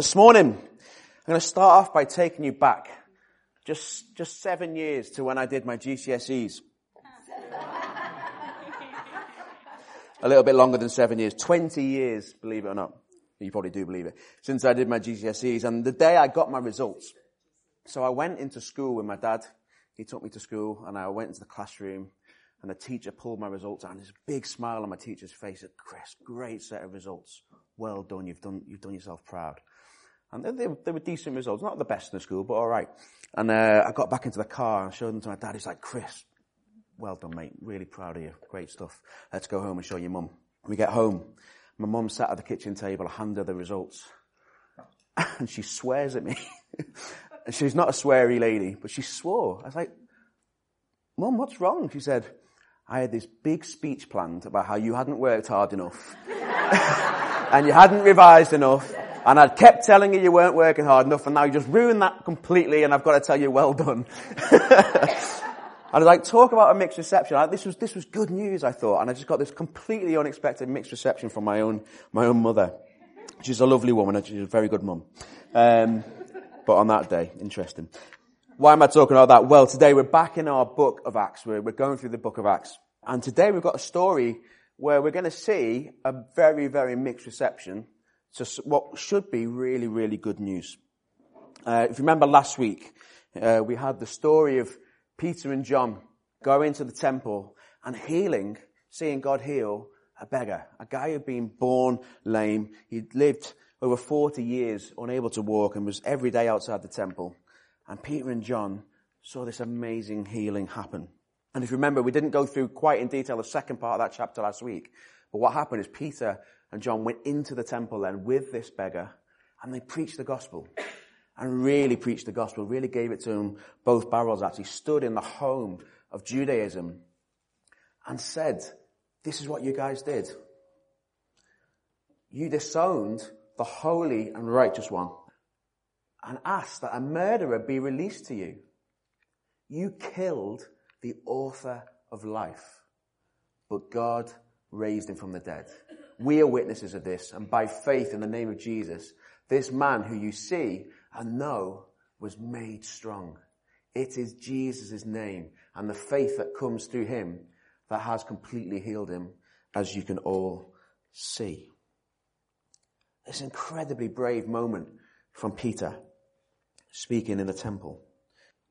This morning, I'm going to start off by taking you back just, just seven years to when I did my GCSEs. A little bit longer than seven years. 20 years, believe it or not. You probably do believe it. Since I did my GCSEs and the day I got my results. So I went into school with my dad. He took me to school and I went into the classroom and the teacher pulled my results out and there's a big smile on my teacher's face. Chris, great set of results. Well done. You've done, you've done yourself proud. And they, they, were decent results. Not the best in the school, but alright. And, uh, I got back into the car and showed them to my dad. He's like, Chris, well done, mate. Really proud of you. Great stuff. Let's go home and show your mum. We get home. My mum sat at the kitchen table, I hand her the results. And she swears at me. and she's not a sweary lady, but she swore. I was like, Mum, what's wrong? She said, I had this big speech planned about how you hadn't worked hard enough. and you hadn't revised enough. And I'd kept telling you you weren't working hard enough and now you just ruined that completely and I've got to tell you well done. I was like, talk about a mixed reception. I, this was, this was good news, I thought. And I just got this completely unexpected mixed reception from my own, my own mother. She's a lovely woman and she's a very good mum. Um, but on that day, interesting. Why am I talking about that? Well, today we're back in our book of Acts. We're, we're going through the book of Acts. And today we've got a story where we're going to see a very, very mixed reception to what should be really, really good news. Uh, if you remember last week, uh, we had the story of Peter and John going to the temple and healing, seeing God heal a beggar, a guy who'd been born lame. He'd lived over 40 years unable to walk and was every day outside the temple. And Peter and John saw this amazing healing happen. And if you remember, we didn't go through quite in detail the second part of that chapter last week. But what happened is Peter and John went into the temple then with this beggar and they preached the gospel and really preached the gospel, really gave it to him both barrels actually, stood in the home of Judaism and said, this is what you guys did. You disowned the holy and righteous one and asked that a murderer be released to you. You killed the author of life, but God raised him from the dead. We are witnesses of this, and by faith in the name of Jesus, this man who you see and know was made strong. It is Jesus' name and the faith that comes through him that has completely healed him, as you can all see. This incredibly brave moment from Peter speaking in the temple.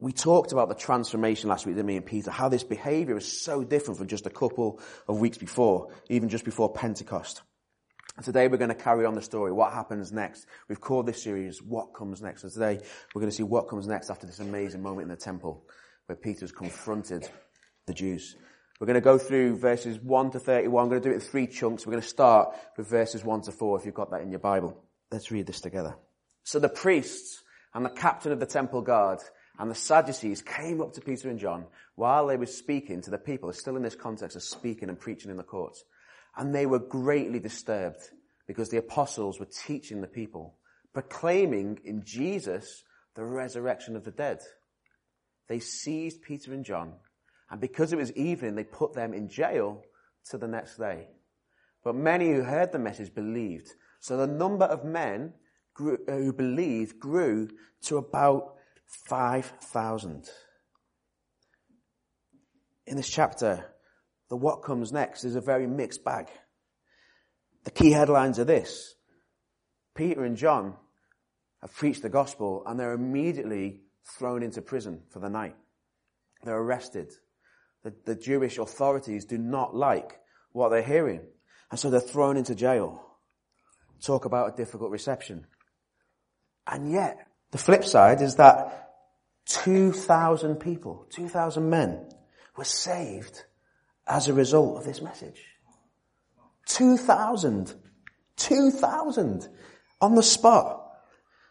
We talked about the transformation last week, didn't we, and Peter, how this behavior is so different from just a couple of weeks before, even just before Pentecost. Today we're going to carry on the story. What happens next? We've called this series What Comes Next. So today we're going to see what comes next after this amazing moment in the temple where Peter's confronted the Jews. We're going to go through verses 1 to 31. I'm going to do it in three chunks. We're going to start with verses 1 to 4 if you've got that in your Bible. Let's read this together. So the priests and the captain of the temple guard and the Sadducees came up to Peter and John while they were speaking to the people. Still in this context of speaking and preaching in the courts. And they were greatly disturbed because the apostles were teaching the people, proclaiming in Jesus the resurrection of the dead. They seized Peter and John, and because it was evening, they put them in jail to the next day. But many who heard the message believed. So the number of men grew, uh, who believed grew to about 5,000. In this chapter, the what comes next is a very mixed bag. The key headlines are this. Peter and John have preached the gospel and they're immediately thrown into prison for the night. They're arrested. The, the Jewish authorities do not like what they're hearing. And so they're thrown into jail. Talk about a difficult reception. And yet, the flip side is that 2,000 people, 2,000 men were saved as a result of this message. 2,000. 2,000 on the spot.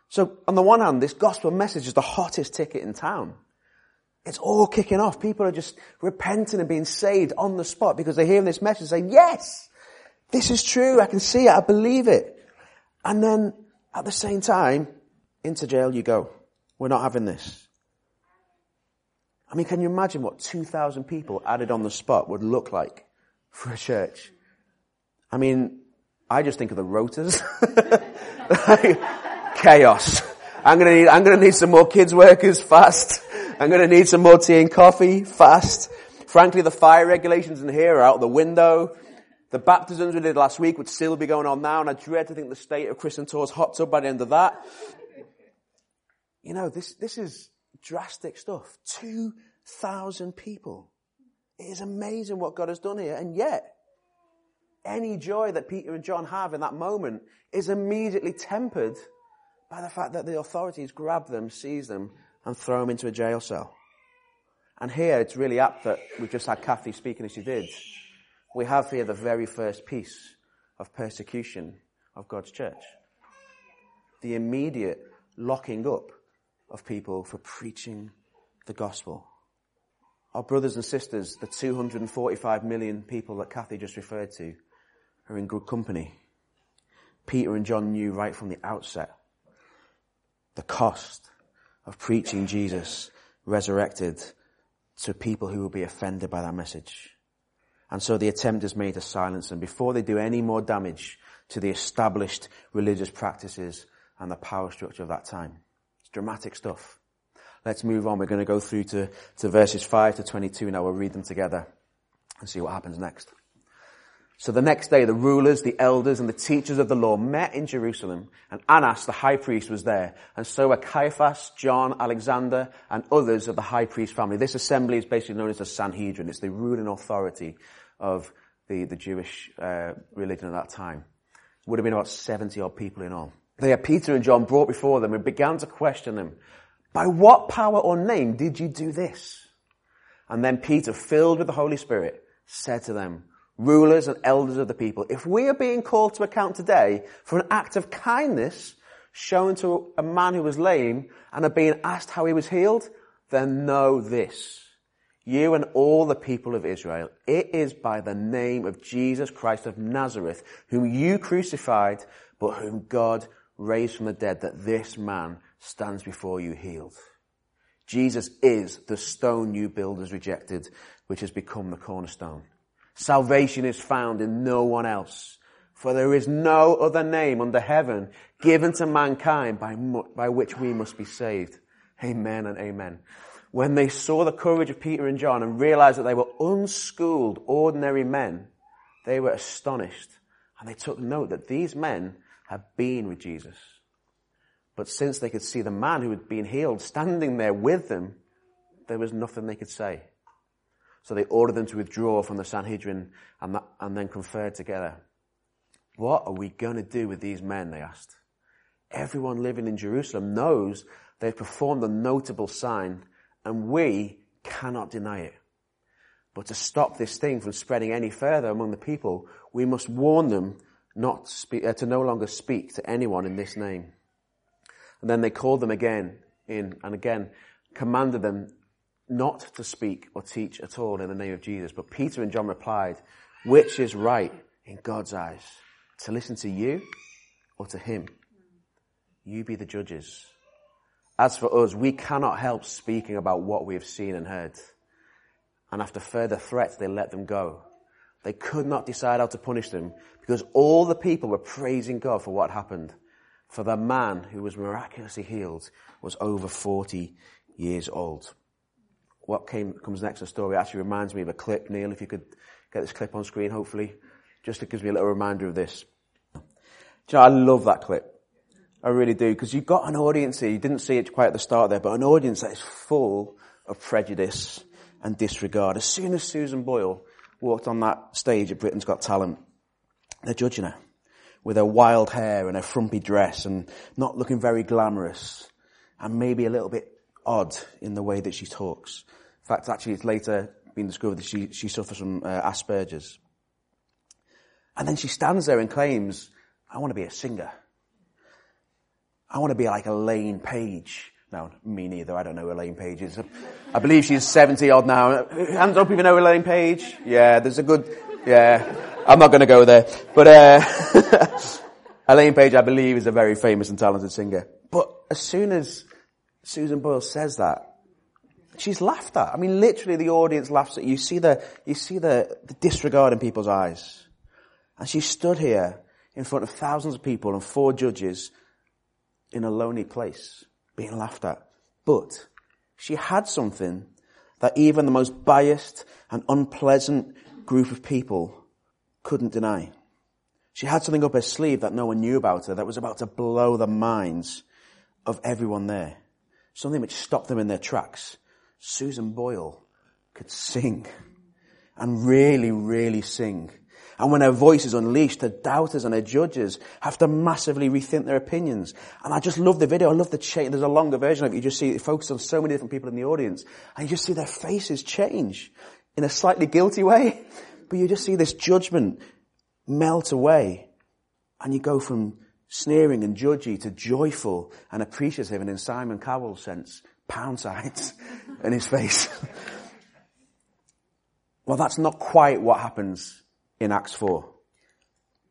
So on the one hand, this gospel message is the hottest ticket in town. It's all kicking off. People are just repenting and being saved on the spot because they're hearing this message saying, yes, this is true. I can see it. I believe it. And then at the same time, into jail you go. We're not having this. I mean, can you imagine what 2,000 people added on the spot would look like for a church? I mean, I just think of the rotas. chaos. I'm gonna need, I'm gonna need some more kids workers fast. I'm gonna need some more tea and coffee fast. Frankly, the fire regulations in here are out the window. The baptisms we did last week would still be going on now, and I dread to think the state of Chris and Tor's hot tub by the end of that. You know, this, this is drastic stuff. 2,000 people. It is amazing what God has done here, and yet, any joy that Peter and John have in that moment is immediately tempered by the fact that the authorities grab them, seize them, and throw them into a jail cell. And here it's really apt that we've just had Kathy speaking as she did. We have here the very first piece of persecution of God's church. The immediate locking up of people for preaching the gospel. Our brothers and sisters, the 245 million people that Kathy just referred to, are in good company. Peter and John knew right from the outset the cost of preaching Jesus resurrected to people who will be offended by that message. And so the attempt is made to silence them before they do any more damage to the established religious practices and the power structure of that time. It's dramatic stuff. Let's move on. We're going to go through to, to verses 5 to 22 now. We'll read them together and see what happens next. So the next day, the rulers, the elders, and the teachers of the law met in Jerusalem, and Annas, the high priest, was there, and so were Caiaphas, John, Alexander, and others of the high priest family. This assembly is basically known as the Sanhedrin. It's the ruling authority of the, the Jewish uh, religion at that time. It would have been about 70 odd people in all. They had Peter and John brought before them and began to question them. By what power or name did you do this? And then Peter, filled with the Holy Spirit, said to them, rulers and elders of the people, if we are being called to account today for an act of kindness shown to a man who was lame and are being asked how he was healed, then know this. You and all the people of Israel, it is by the name of Jesus Christ of Nazareth, whom you crucified, but whom God raised from the dead, that this man stands before you healed. Jesus is the stone you builders rejected, which has become the cornerstone. Salvation is found in no one else. For there is no other name under heaven given to mankind by, by which we must be saved. Amen and amen. When they saw the courage of Peter and John and realized that they were unschooled, ordinary men, they were astonished and they took note that these men had been with Jesus. But since they could see the man who had been healed standing there with them, there was nothing they could say. So they ordered them to withdraw from the Sanhedrin and, and then conferred together. What are we going to do with these men? They asked. Everyone living in Jerusalem knows they've performed a notable sign and we cannot deny it. But to stop this thing from spreading any further among the people, we must warn them not uh, to no longer speak to anyone in this name. And then they called them again in and again commanded them not to speak or teach at all in the name of Jesus. But Peter and John replied, which is right in God's eyes? To listen to you or to him? You be the judges. As for us, we cannot help speaking about what we have seen and heard. And after further threats, they let them go. They could not decide how to punish them because all the people were praising God for what happened. For the man who was miraculously healed was over 40 years old what came, comes next in the story actually reminds me of a clip. Neil, if you could get this clip on screen, hopefully. Just it gives me a little reminder of this. You know, I love that clip. I really do, because you've got an audience here, you didn't see it quite at the start there, but an audience that is full of prejudice and disregard. As soon as Susan Boyle walked on that stage at Britain's Got Talent, they're judging her with her wild hair and her frumpy dress and not looking very glamorous and maybe a little bit odd in the way that she talks. In fact, actually, it's later been discovered that she, she suffers from uh, Asperger's. And then she stands there and claims, I want to be a singer. I want to be like Elaine Paige. No, me neither. I don't know Elaine Paige is. I believe she's 70 odd now. Hands up if you know Elaine Paige. Yeah, there's a good, yeah. I'm not going to go there. But, uh, Elaine Paige, I believe, is a very famous and talented singer. But as soon as Susan Boyle says that, she's laughed at. I mean, literally the audience laughs at you. see the, you see the, the disregard in people's eyes. And she stood here in front of thousands of people and four judges in a lonely place, being laughed at. But she had something that even the most biased and unpleasant group of people couldn't deny. She had something up her sleeve that no one knew about her that was about to blow the minds of everyone there. Something which stopped them in their tracks. Susan Boyle could sing and really, really sing. And when her voice is unleashed, her doubters and her judges have to massively rethink their opinions. And I just love the video. I love the change. There's a longer version of it. You just see it focuses on so many different people in the audience. And you just see their faces change in a slightly guilty way. But you just see this judgment melt away. And you go from sneering and judgy to joyful and appreciative and in Simon Cowell's sense, pound signs in his face. well, that's not quite what happens in Acts 4.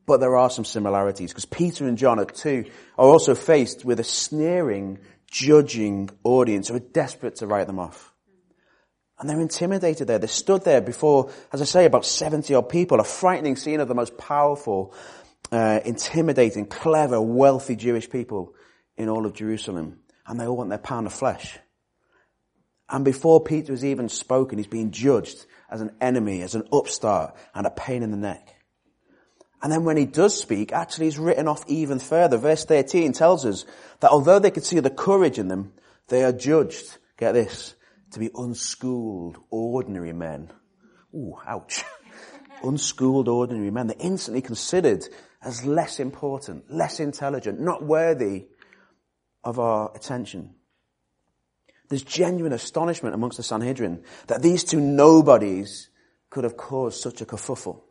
But there are some similarities because Peter and John are two, are also faced with a sneering, judging audience who are desperate to write them off. And they're intimidated there. They stood there before, as I say, about 70 odd people, a frightening scene of the most powerful, uh, intimidating, clever, wealthy Jewish people in all of Jerusalem. And they all want their pound of flesh. And before Peter has even spoken, he's being judged as an enemy, as an upstart, and a pain in the neck. And then when he does speak, actually he's written off even further. Verse 13 tells us that although they could see the courage in them, they are judged, get this, to be unschooled, ordinary men. Ooh, ouch. unschooled, ordinary men. They're instantly considered as less important, less intelligent, not worthy of our attention. There's genuine astonishment amongst the Sanhedrin that these two nobodies could have caused such a kerfuffle.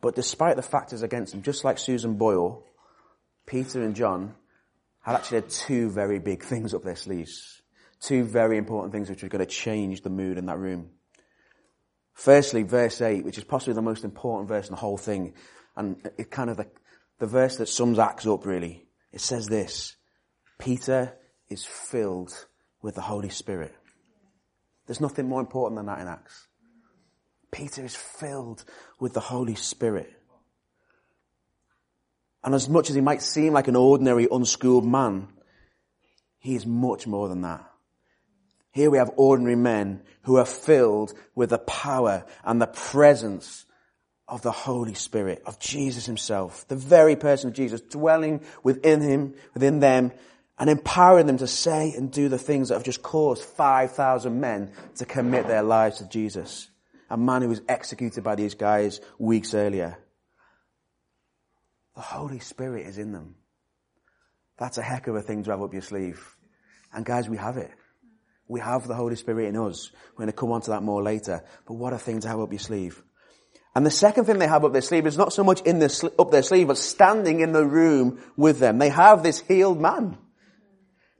But despite the factors against them, just like Susan Boyle, Peter and John had actually had two very big things up their sleeves. Two very important things which were going to change the mood in that room. Firstly, verse 8, which is possibly the most important verse in the whole thing, and it kind of the, the verse that sums Acts up really. It says this, Peter is filled with the Holy Spirit. There's nothing more important than that in Acts. Peter is filled with the Holy Spirit. And as much as he might seem like an ordinary, unschooled man, he is much more than that. Here we have ordinary men who are filled with the power and the presence of the Holy Spirit, of Jesus himself, the very person of Jesus dwelling within him, within them, and empowering them to say and do the things that have just caused 5,000 men to commit their lives to Jesus. A man who was executed by these guys weeks earlier. The Holy Spirit is in them. That's a heck of a thing to have up your sleeve. And guys, we have it. We have the Holy Spirit in us. We're going to come on to that more later. But what a thing to have up your sleeve. And the second thing they have up their sleeve is not so much in their, up their sleeve, but standing in the room with them. They have this healed man.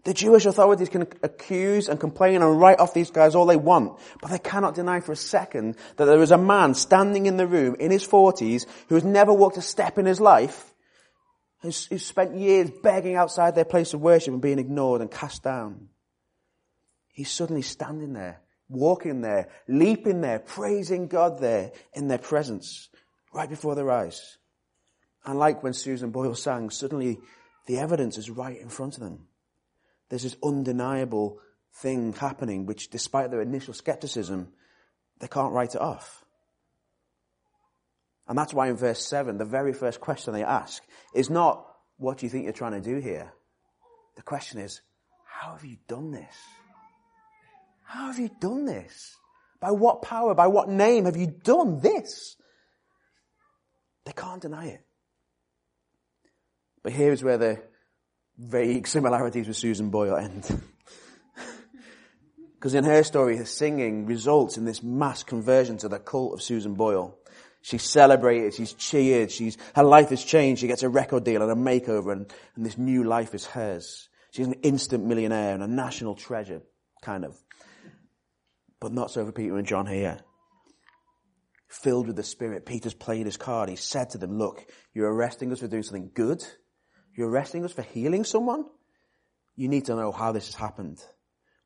The Jewish authorities can accuse and complain and write off these guys all they want, but they cannot deny for a second that there is a man standing in the room in his forties who has never walked a step in his life, who's, who's spent years begging outside their place of worship and being ignored and cast down. He's suddenly standing there, walking there, leaping there, praising God there in their presence, right before their eyes. And like when Susan Boyle sang, suddenly the evidence is right in front of them. There's this undeniable thing happening, which despite their initial skepticism, they can't write it off. And that's why in verse 7, the very first question they ask is not, what do you think you're trying to do here? The question is, how have you done this? How have you done this? By what power, by what name have you done this? They can't deny it. But here is where the vague similarities with Susan Boyle end. Because in her story, her singing results in this mass conversion to the cult of Susan Boyle. She's celebrated, she's cheered, she's, her life has changed, she gets a record deal and a makeover and, and this new life is hers. She's an instant millionaire and a national treasure, kind of. But not so for Peter and John here. Filled with the Spirit, Peter's played his card. He said to them, look, you're arresting us for doing something good. You're arresting us for healing someone? You need to know how this has happened.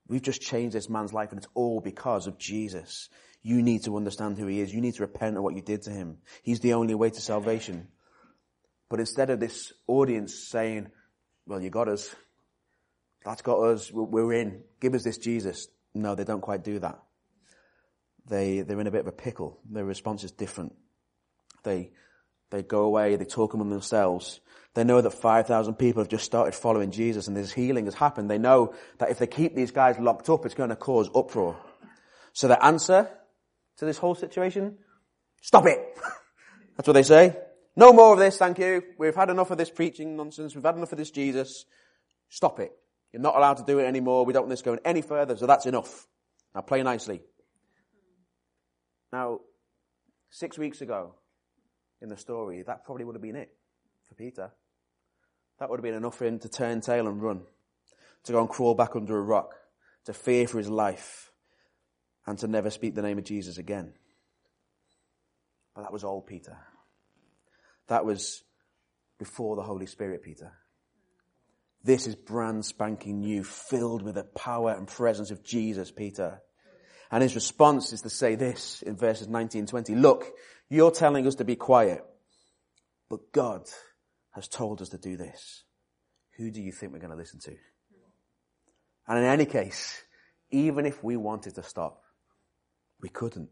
We've just changed this man's life and it's all because of Jesus. You need to understand who he is. You need to repent of what you did to him. He's the only way to salvation. But instead of this audience saying, well, you got us. That's got us. We're in. Give us this Jesus. No, they don't quite do that. They, they're in a bit of a pickle. Their response is different. They, they go away, they talk among themselves. They know that 5,000 people have just started following Jesus and this healing has happened. They know that if they keep these guys locked up, it's going to cause uproar. So the answer to this whole situation, stop it. That's what they say. No more of this, thank you. We've had enough of this preaching nonsense. We've had enough of this Jesus. Stop it. You're not allowed to do it anymore. We don't want this going any further, so that's enough. Now play nicely. Now, six weeks ago in the story, that probably would have been it for Peter. That would have been enough for him to turn tail and run, to go and crawl back under a rock, to fear for his life, and to never speak the name of Jesus again. But that was old Peter. That was before the Holy Spirit, Peter. This is brand spanking new, filled with the power and presence of Jesus, Peter. And his response is to say this in verses 19 and 20. Look, you're telling us to be quiet, but God has told us to do this. Who do you think we're going to listen to? And in any case, even if we wanted to stop, we couldn't.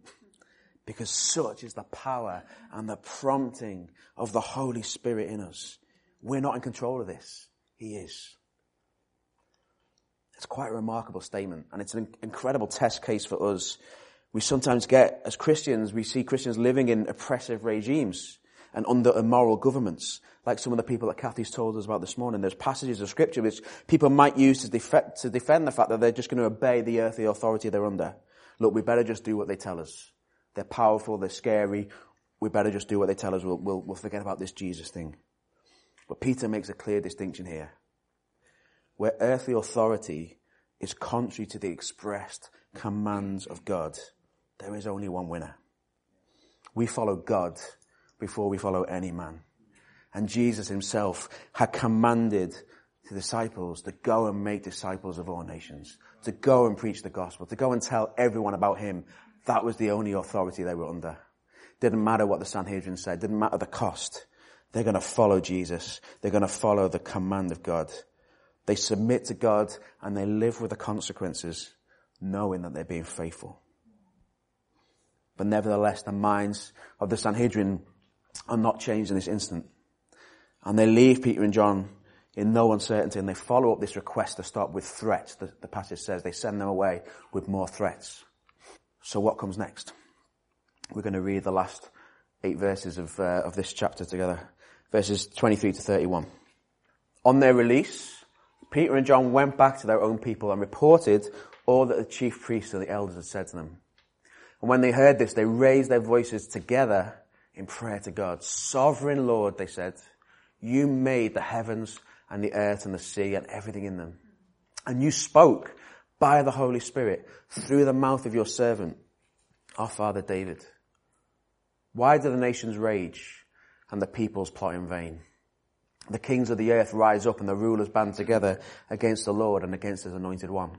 Because such is the power and the prompting of the Holy Spirit in us. We're not in control of this. He is. It's quite a remarkable statement and it's an incredible test case for us. We sometimes get, as Christians, we see Christians living in oppressive regimes and under immoral governments, like some of the people that Kathy's told us about this morning. There's passages of scripture which people might use to, def- to defend the fact that they're just going to obey the earthly authority they're under. Look, we better just do what they tell us. They're powerful, they're scary. We better just do what they tell us. We'll, we'll, we'll forget about this Jesus thing. But Peter makes a clear distinction here. Where earthly authority is contrary to the expressed commands of God, there is only one winner. We follow God before we follow any man. And Jesus himself had commanded the disciples to go and make disciples of all nations, to go and preach the gospel, to go and tell everyone about him that was the only authority they were under. Didn't matter what the Sanhedrin said. Didn't matter the cost. They're going to follow Jesus. They're going to follow the command of God. They submit to God and they live with the consequences knowing that they're being faithful. But nevertheless, the minds of the Sanhedrin are not changed in this instant. And they leave Peter and John in no uncertainty and they follow up this request to stop with threats. The, the passage says they send them away with more threats. So what comes next? We're going to read the last eight verses of, uh, of this chapter together. Verses 23 to 31. On their release, Peter and John went back to their own people and reported all that the chief priests and the elders had said to them. And when they heard this, they raised their voices together in prayer to God. Sovereign Lord, they said, you made the heavens and the earth and the sea and everything in them. And you spoke by the Holy Spirit through the mouth of your servant, our father David. Why do the nations rage and the peoples plot in vain? The kings of the earth rise up and the rulers band together against the Lord and against his anointed one.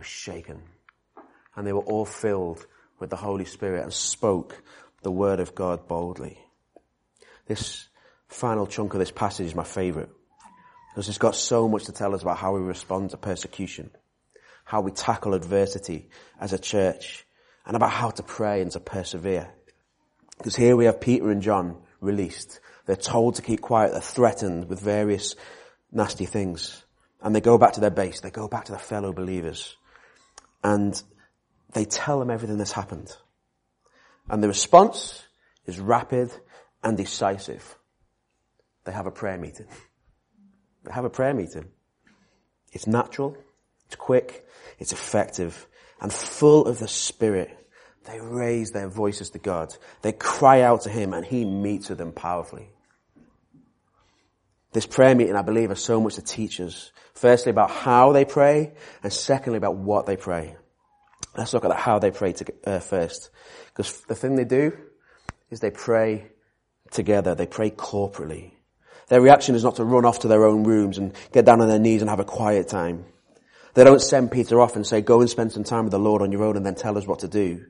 was shaken and they were all filled with the Holy Spirit and spoke the word of God boldly. This final chunk of this passage is my favorite because it's got so much to tell us about how we respond to persecution how we tackle adversity as a church and about how to pray and to persevere. Because here we have Peter and John released. They're told to keep quiet. They're threatened with various nasty things. And they go back to their base. They go back to their fellow believers. And they tell them everything that's happened. And the response is rapid and decisive. They have a prayer meeting. They have a prayer meeting. It's natural. It's quick, it's effective, and full of the Spirit. They raise their voices to God. They cry out to Him and He meets with them powerfully. This prayer meeting, I believe, has so much to teach us. Firstly, about how they pray, and secondly, about what they pray. Let's look at how they pray to, uh, first. Because the thing they do is they pray together. They pray corporately. Their reaction is not to run off to their own rooms and get down on their knees and have a quiet time. They don't send Peter off and say, go and spend some time with the Lord on your own and then tell us what to do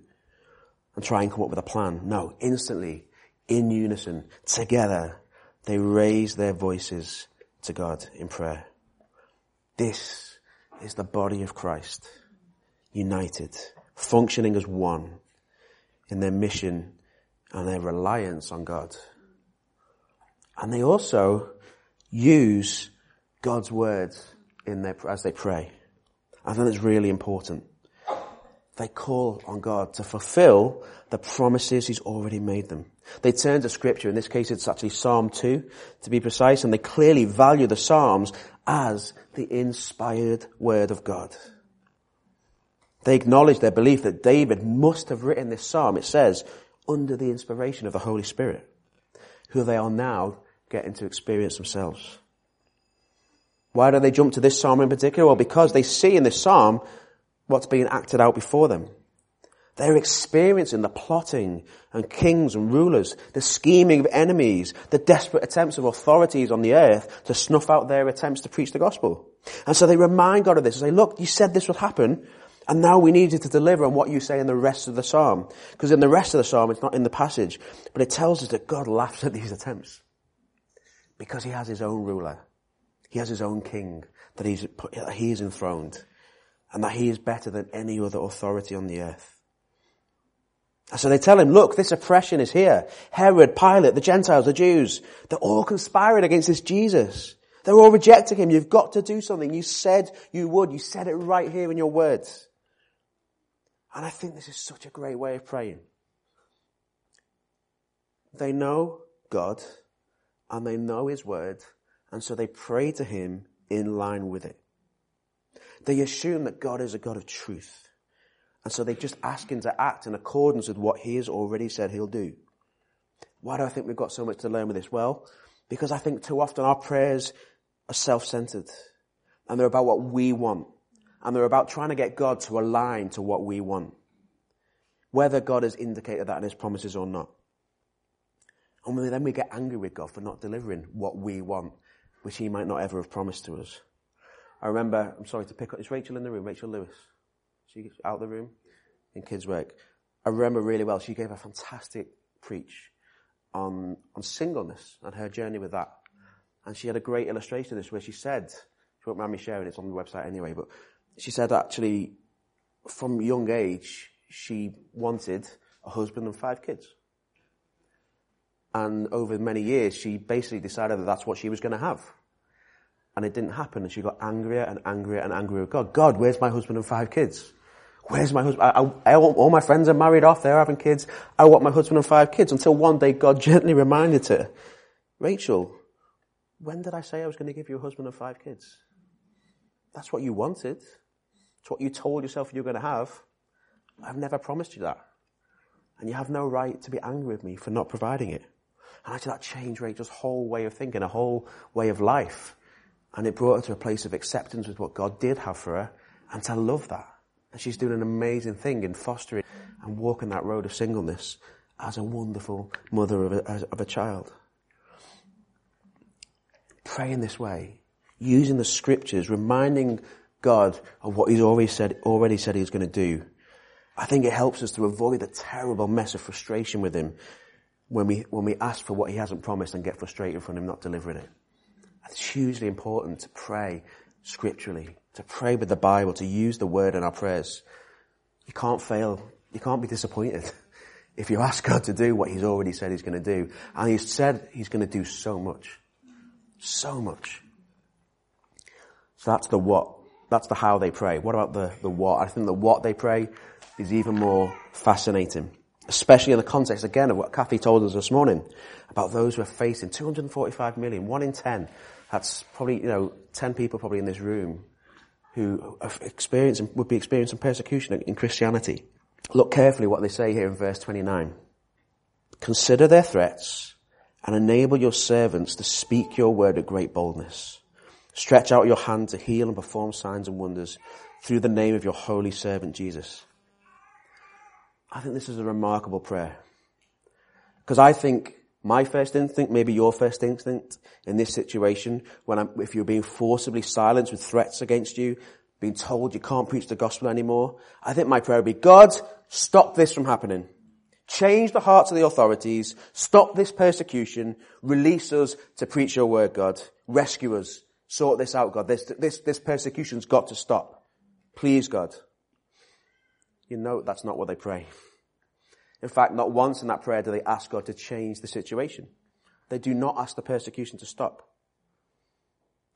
and try and come up with a plan. No, instantly, in unison, together, they raise their voices to God in prayer. This is the body of Christ, united, functioning as one in their mission and their reliance on God. And they also use God's words in their, as they pray. I think that's really important. They call on God to fulfill the promises He's already made them. They turn to scripture. In this case, it's actually Psalm 2 to be precise, and they clearly value the Psalms as the inspired word of God. They acknowledge their belief that David must have written this Psalm, it says, under the inspiration of the Holy Spirit, who they are now getting to experience themselves. Why do they jump to this Psalm in particular? Well, because they see in this Psalm what's being acted out before them. They're experiencing the plotting and kings and rulers, the scheming of enemies, the desperate attempts of authorities on the earth to snuff out their attempts to preach the gospel. And so they remind God of this and say, look, you said this would happen, and now we need you to deliver on what you say in the rest of the psalm. Because in the rest of the psalm, it's not in the passage, but it tells us that God laughs at these attempts. Because he has his own ruler. He has his own king that he's, put, he is enthroned. And that he is better than any other authority on the earth. So they tell him, look, this oppression is here. Herod, Pilate, the Gentiles, the Jews, they're all conspiring against this Jesus. They're all rejecting him. You've got to do something. You said you would. You said it right here in your words. And I think this is such a great way of praying. They know God and they know His word and so they pray to Him in line with it. They assume that God is a God of truth. And so they just ask Him to act in accordance with what He has already said He'll do. Why do I think we've got so much to learn with this? Well, because I think too often our prayers are self-centered and they're about what we want and they're about trying to get God to align to what we want. Whether God has indicated that in His promises or not. And then we get angry with God for not delivering what we want, which He might not ever have promised to us. I remember, I'm sorry to pick up, is Rachel in the room? Rachel Lewis? She out of the room? In kids' work. I remember really well, she gave a fantastic preach on, on singleness and her journey with that. And she had a great illustration of this where she said, she won't mind me sharing, it's on the website anyway, but she said actually, from young age, she wanted a husband and five kids. And over many years, she basically decided that that's what she was going to have. And it didn't happen, and she got angrier and angrier and angrier God. God, where's my husband and five kids? Where's my husband? I, I, I all my friends are married off, they're having kids. I want my husband and five kids. Until one day, God gently reminded her, Rachel, when did I say I was going to give you a husband and five kids? That's what you wanted. It's what you told yourself you were going to have. I've never promised you that. And you have no right to be angry with me for not providing it. And actually that changed Rachel's whole way of thinking, a whole way of life. And it brought her to a place of acceptance with what God did have for her and to love that. And she's doing an amazing thing in fostering and walking that road of singleness as a wonderful mother of a, of a child. Praying this way, using the scriptures, reminding God of what He's already said, already said He's going to do. I think it helps us to avoid the terrible mess of frustration with Him when we, when we ask for what He hasn't promised and get frustrated from Him not delivering it. It's hugely important to pray scripturally, to pray with the Bible, to use the word in our prayers. You can't fail. You can't be disappointed if you ask God to do what He's already said He's going to do. And He's said He's going to do so much. So much. So that's the what. That's the how they pray. What about the, the what? I think the what they pray is even more fascinating. Especially in the context, again, of what Kathy told us this morning about those who are facing 245 million, one in ten. That's probably, you know, 10 people probably in this room who are experiencing, would be experiencing persecution in Christianity. Look carefully what they say here in verse 29. Consider their threats and enable your servants to speak your word with great boldness. Stretch out your hand to heal and perform signs and wonders through the name of your holy servant Jesus. I think this is a remarkable prayer. Because I think my first instinct, maybe your first instinct in this situation, when I'm, if you're being forcibly silenced with threats against you, being told you can't preach the gospel anymore, I think my prayer would be, God, stop this from happening. Change the hearts of the authorities. Stop this persecution. Release us to preach your word, God. Rescue us. Sort this out, God. This, this, this persecution's got to stop. Please, God. You know that's not what they pray. In fact, not once in that prayer do they ask God to change the situation. They do not ask the persecution to stop.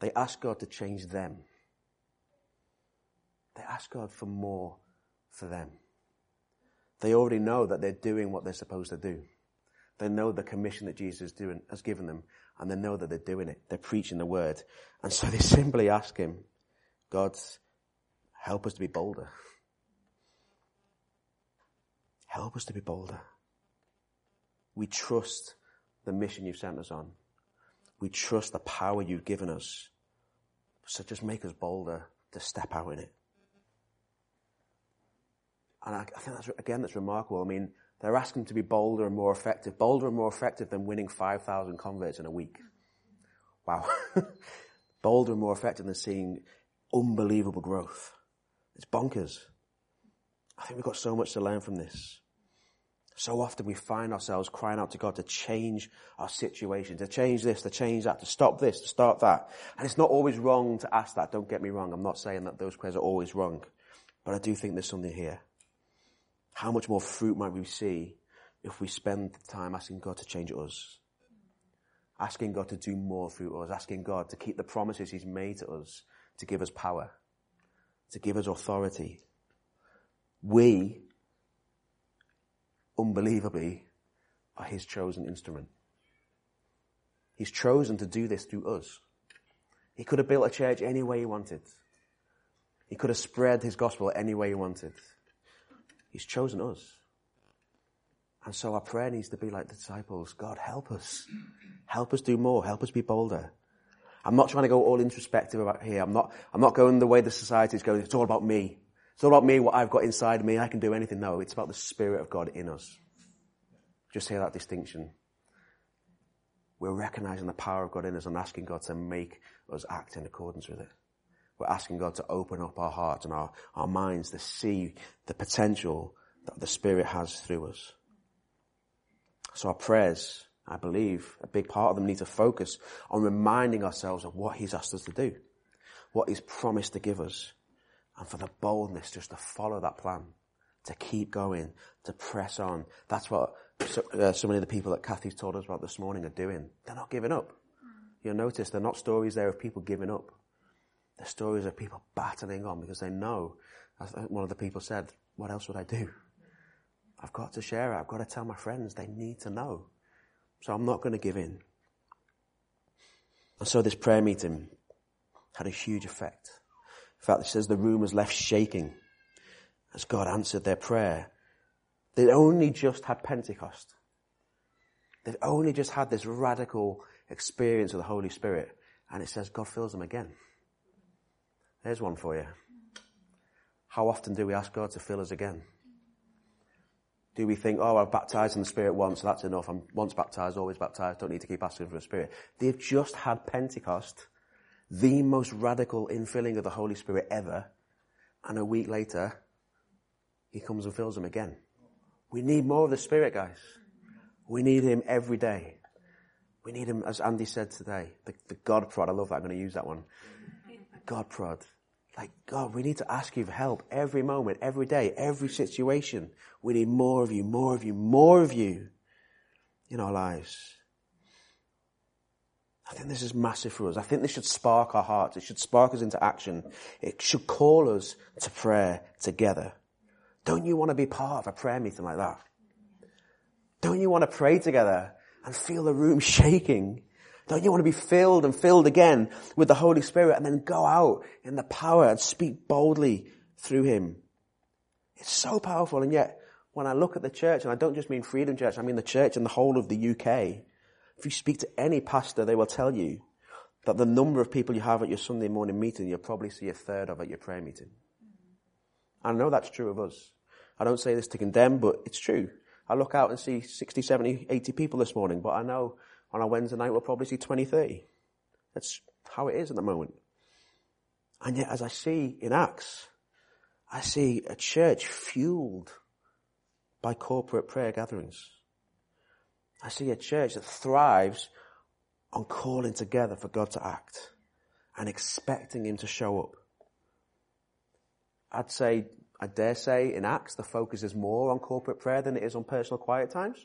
They ask God to change them. They ask God for more for them. They already know that they're doing what they're supposed to do. They know the commission that Jesus doing, has given them, and they know that they're doing it. They're preaching the word. And so they simply ask Him, God, help us to be bolder. Help us to be bolder. We trust the mission you've sent us on. We trust the power you've given us. So just make us bolder to step out in it. And I, I think that's, again, that's remarkable. I mean, they're asking to be bolder and more effective. Bolder and more effective than winning 5,000 converts in a week. Wow. bolder and more effective than seeing unbelievable growth. It's bonkers. I think we've got so much to learn from this. So often we find ourselves crying out to God to change our situation, to change this, to change that, to stop this, to start that. And it's not always wrong to ask that. Don't get me wrong. I'm not saying that those prayers are always wrong. But I do think there's something here. How much more fruit might we see if we spend time asking God to change us? Asking God to do more through us, asking God to keep the promises He's made to us, to give us power, to give us authority. We unbelievably, are his chosen instrument. He's chosen to do this through us. He could have built a church any way he wanted. He could have spread his gospel any way he wanted. He's chosen us. And so our prayer needs to be like the disciples. God, help us. Help us do more. Help us be bolder. I'm not trying to go all introspective about here. I'm not, I'm not going the way the society is going. It's all about me. It's not about me, what I've got inside me. I can do anything. No, it's about the Spirit of God in us. Just hear that distinction. We're recognizing the power of God in us and asking God to make us act in accordance with it. We're asking God to open up our hearts and our, our minds to see the potential that the Spirit has through us. So our prayers, I believe, a big part of them need to focus on reminding ourselves of what He's asked us to do, what He's promised to give us, and for the boldness just to follow that plan, to keep going, to press on. That's what so, uh, many of the people that Kathy's told us about this morning are doing. They're not giving up. You'll notice they're not stories there of people giving up. They're stories of people battling on because they know, as one of the people said, what else would I do? I've got to share it. I've got to tell my friends. They need to know. So I'm not going to give in. And so this prayer meeting had a huge effect. In fact, it says the room was left shaking as God answered their prayer. They'd only just had Pentecost. They'd only just had this radical experience of the Holy Spirit. And it says God fills them again. There's one for you. How often do we ask God to fill us again? Do we think, oh, I've baptized in the Spirit once, so that's enough. I'm once baptized, always baptized, don't need to keep asking for the Spirit. They've just had Pentecost the most radical infilling of the Holy Spirit ever, and a week later, he comes and fills them again. We need more of the Spirit, guys. We need him every day. We need him, as Andy said today, the, the God prod. I love that. I'm going to use that one. God prod. Like, God, we need to ask you for help every moment, every day, every situation. We need more of you, more of you, more of you in our lives. I think this is massive for us. I think this should spark our hearts. It should spark us into action. It should call us to prayer together. Don't you want to be part of a prayer meeting like that? Don't you want to pray together and feel the room shaking? Don't you want to be filled and filled again with the Holy Spirit and then go out in the power and speak boldly through Him? It's so powerful and yet when I look at the church, and I don't just mean Freedom Church, I mean the church in the whole of the UK, If you speak to any pastor, they will tell you that the number of people you have at your Sunday morning meeting, you'll probably see a third of at your prayer meeting. I know that's true of us. I don't say this to condemn, but it's true. I look out and see 60, 70, 80 people this morning, but I know on a Wednesday night we'll probably see 20, 30. That's how it is at the moment. And yet as I see in Acts, I see a church fueled by corporate prayer gatherings. I see a church that thrives on calling together for God to act and expecting Him to show up. I'd say, I dare say in Acts the focus is more on corporate prayer than it is on personal quiet times.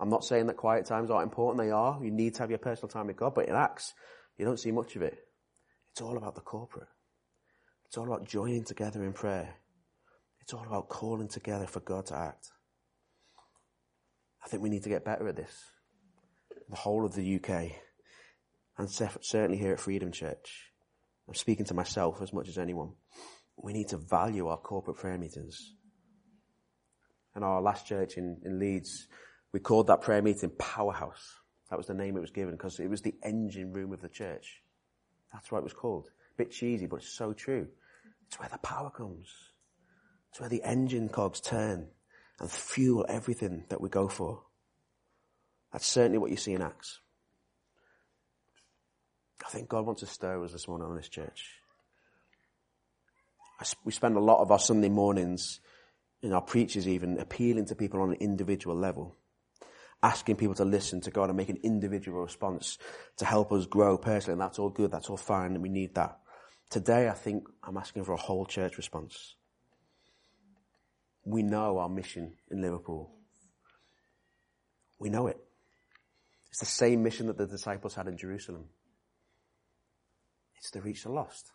I'm not saying that quiet times aren't important, they are. You need to have your personal time with God, but in Acts, you don't see much of it. It's all about the corporate. It's all about joining together in prayer. It's all about calling together for God to act. I think we need to get better at this. The whole of the UK, and certainly here at Freedom Church. I'm speaking to myself as much as anyone. We need to value our corporate prayer meetings. And our last church in, in Leeds, we called that prayer meeting Powerhouse. That was the name it was given because it was the engine room of the church. That's what it was called. A bit cheesy, but it's so true. It's where the power comes. It's where the engine cogs turn and fuel everything that we go for. That's certainly what you see in Acts. I think God wants to stir us this morning on this church. We spend a lot of our Sunday mornings, in our preachers even, appealing to people on an individual level asking people to listen to God and make an individual response to help us grow personally. And that's all good. That's all fine. And we need that. Today, I think I'm asking for a whole church response. We know our mission in Liverpool. We know it. It's the same mission that the disciples had in Jerusalem. It's to reach the lost.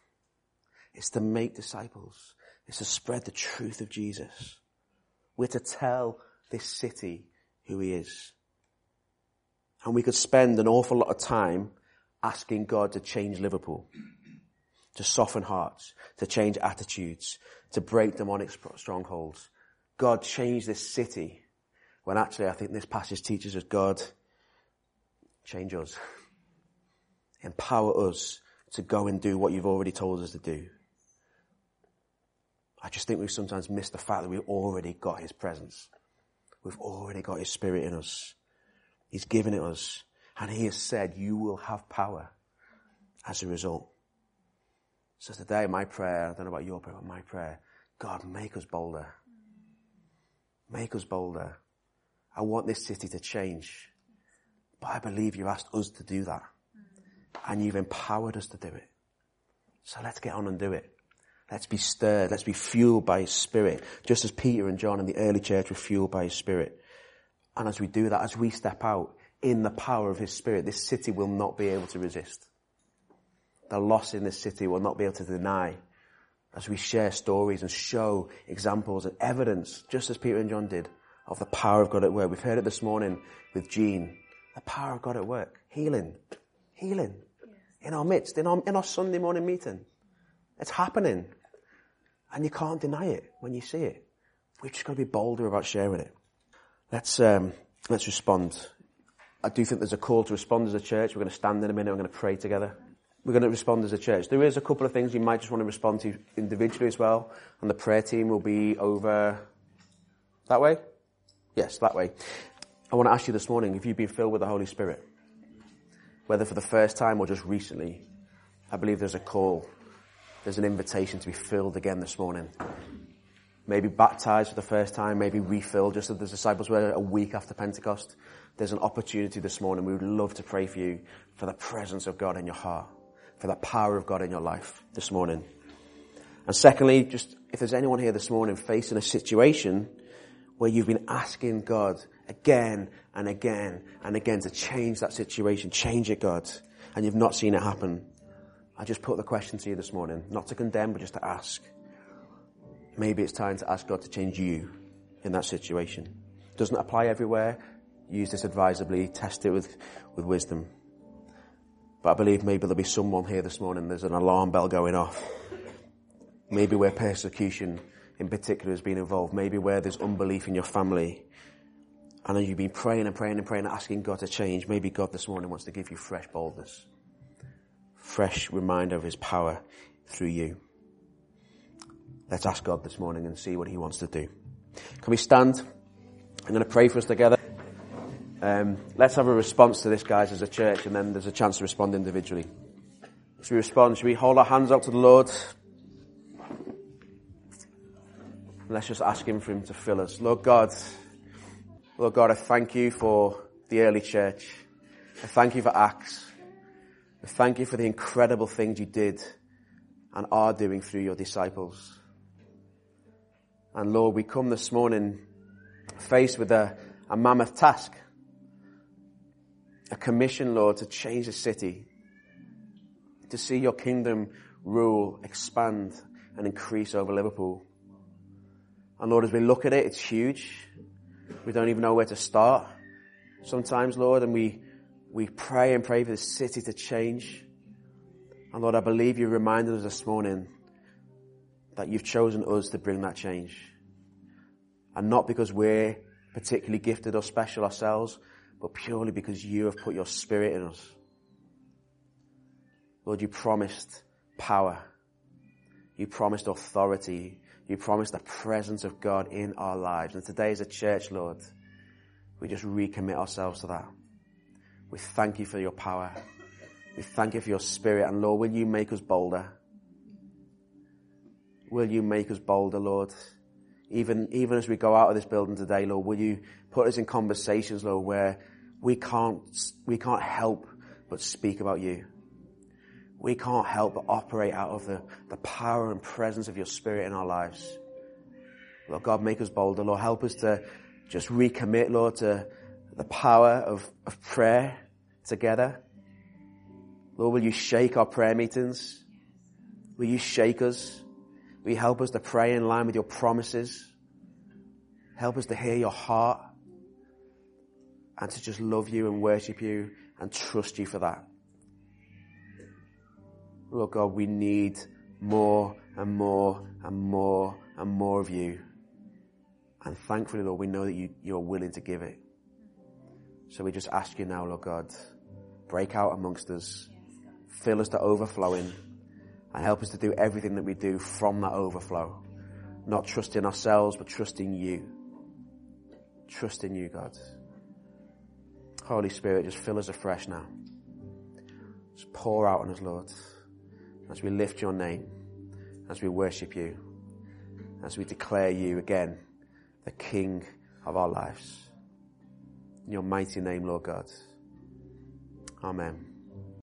It's to make disciples. It's to spread the truth of Jesus. We're to tell this city who he is. And we could spend an awful lot of time asking God to change Liverpool, to soften hearts, to change attitudes, to break demonic strongholds. God, change this city. When actually I think this passage teaches us God, change us. Empower us to go and do what you've already told us to do. I just think we've sometimes missed the fact that we've already got His presence. We've already got His Spirit in us. He's given it us. And He has said, you will have power as a result. So today, my prayer, I don't know about your prayer, but my prayer, God, make us bolder. Make us bolder. I want this city to change. But I believe you asked us to do that. And you've empowered us to do it. So let's get on and do it. Let's be stirred. Let's be fueled by His Spirit. Just as Peter and John in the early church were fueled by His Spirit. And as we do that, as we step out in the power of His Spirit, this city will not be able to resist. The loss in this city will not be able to deny as we share stories and show examples and evidence, just as Peter and John did, of the power of God at work. We've heard it this morning with Jean. The power of God at work. Healing. Healing. In our midst, in our, in our Sunday morning meeting. It's happening. And you can't deny it when you see it. We've just got to be bolder about sharing it. Let's, um, let's respond. I do think there's a call to respond as a church. We're going to stand in a minute. We're going to pray together. We're going to respond as a church. There is a couple of things you might just want to respond to individually as well. And the prayer team will be over that way. Yes, that way. I want to ask you this morning if you've been filled with the Holy Spirit, whether for the first time or just recently. I believe there's a call there's an invitation to be filled again this morning. Maybe baptized for the first time, maybe refilled, just as the disciples were a week after Pentecost. There's an opportunity this morning. We would love to pray for you for the presence of God in your heart, for the power of God in your life this morning. And secondly, just if there's anyone here this morning facing a situation where you've been asking God again and again and again to change that situation, change it, God, and you've not seen it happen, I just put the question to you this morning, not to condemn, but just to ask. Maybe it's time to ask God to change you in that situation. Doesn't apply everywhere. Use this advisably. Test it with, with wisdom. But I believe maybe there'll be someone here this morning. There's an alarm bell going off. Maybe where persecution in particular has been involved. Maybe where there's unbelief in your family. And as you've been praying and praying and praying, and asking God to change, maybe God this morning wants to give you fresh boldness, fresh reminder of his power through you. Let's ask God this morning and see what he wants to do. Can we stand? I'm going to pray for us together. Um, let's have a response to this, guys, as a church, and then there's a chance to respond individually. Should we respond? Should we hold our hands out to the Lord? Let's just ask Him for Him to fill us. Lord God, Lord God, I thank you for the early church. I thank you for Acts. I thank you for the incredible things you did and are doing through your disciples. And Lord, we come this morning faced with a, a mammoth task. A commission, Lord, to change the city. To see your kingdom rule, expand and increase over Liverpool. And Lord, as we look at it, it's huge. We don't even know where to start sometimes, Lord, and we, we pray and pray for the city to change. And Lord, I believe you reminded us this morning that you've chosen us to bring that change. And not because we're particularly gifted or special ourselves, but purely because you have put your spirit in us. Lord, you promised power. You promised authority. You promised the presence of God in our lives. And today as a church, Lord, we just recommit ourselves to that. We thank you for your power. We thank you for your spirit. And Lord, will you make us bolder? Will you make us bolder, Lord? Even, even as we go out of this building today, Lord, will you put us in conversations, Lord, where we can't, we can't help but speak about you. We can't help but operate out of the, the power and presence of your spirit in our lives. Lord God, make us bolder. Lord, help us to just recommit, Lord, to the power of, of prayer together. Lord, will you shake our prayer meetings? Will you shake us? Will you help us to pray in line with your promises? Help us to hear your heart and to just love you and worship you and trust you for that. Lord God, we need more and more and more and more of you. And thankfully, Lord, we know that you, you're willing to give it. So we just ask you now, Lord God, break out amongst us, fill us to overflowing, and help us to do everything that we do from that overflow. Not trusting ourselves, but trusting you. Trusting you, God. Holy Spirit, just fill us afresh now. Just pour out on us, Lord, as we lift your name, as we worship you, as we declare you again, the King of our lives. In your mighty name, Lord God. Amen.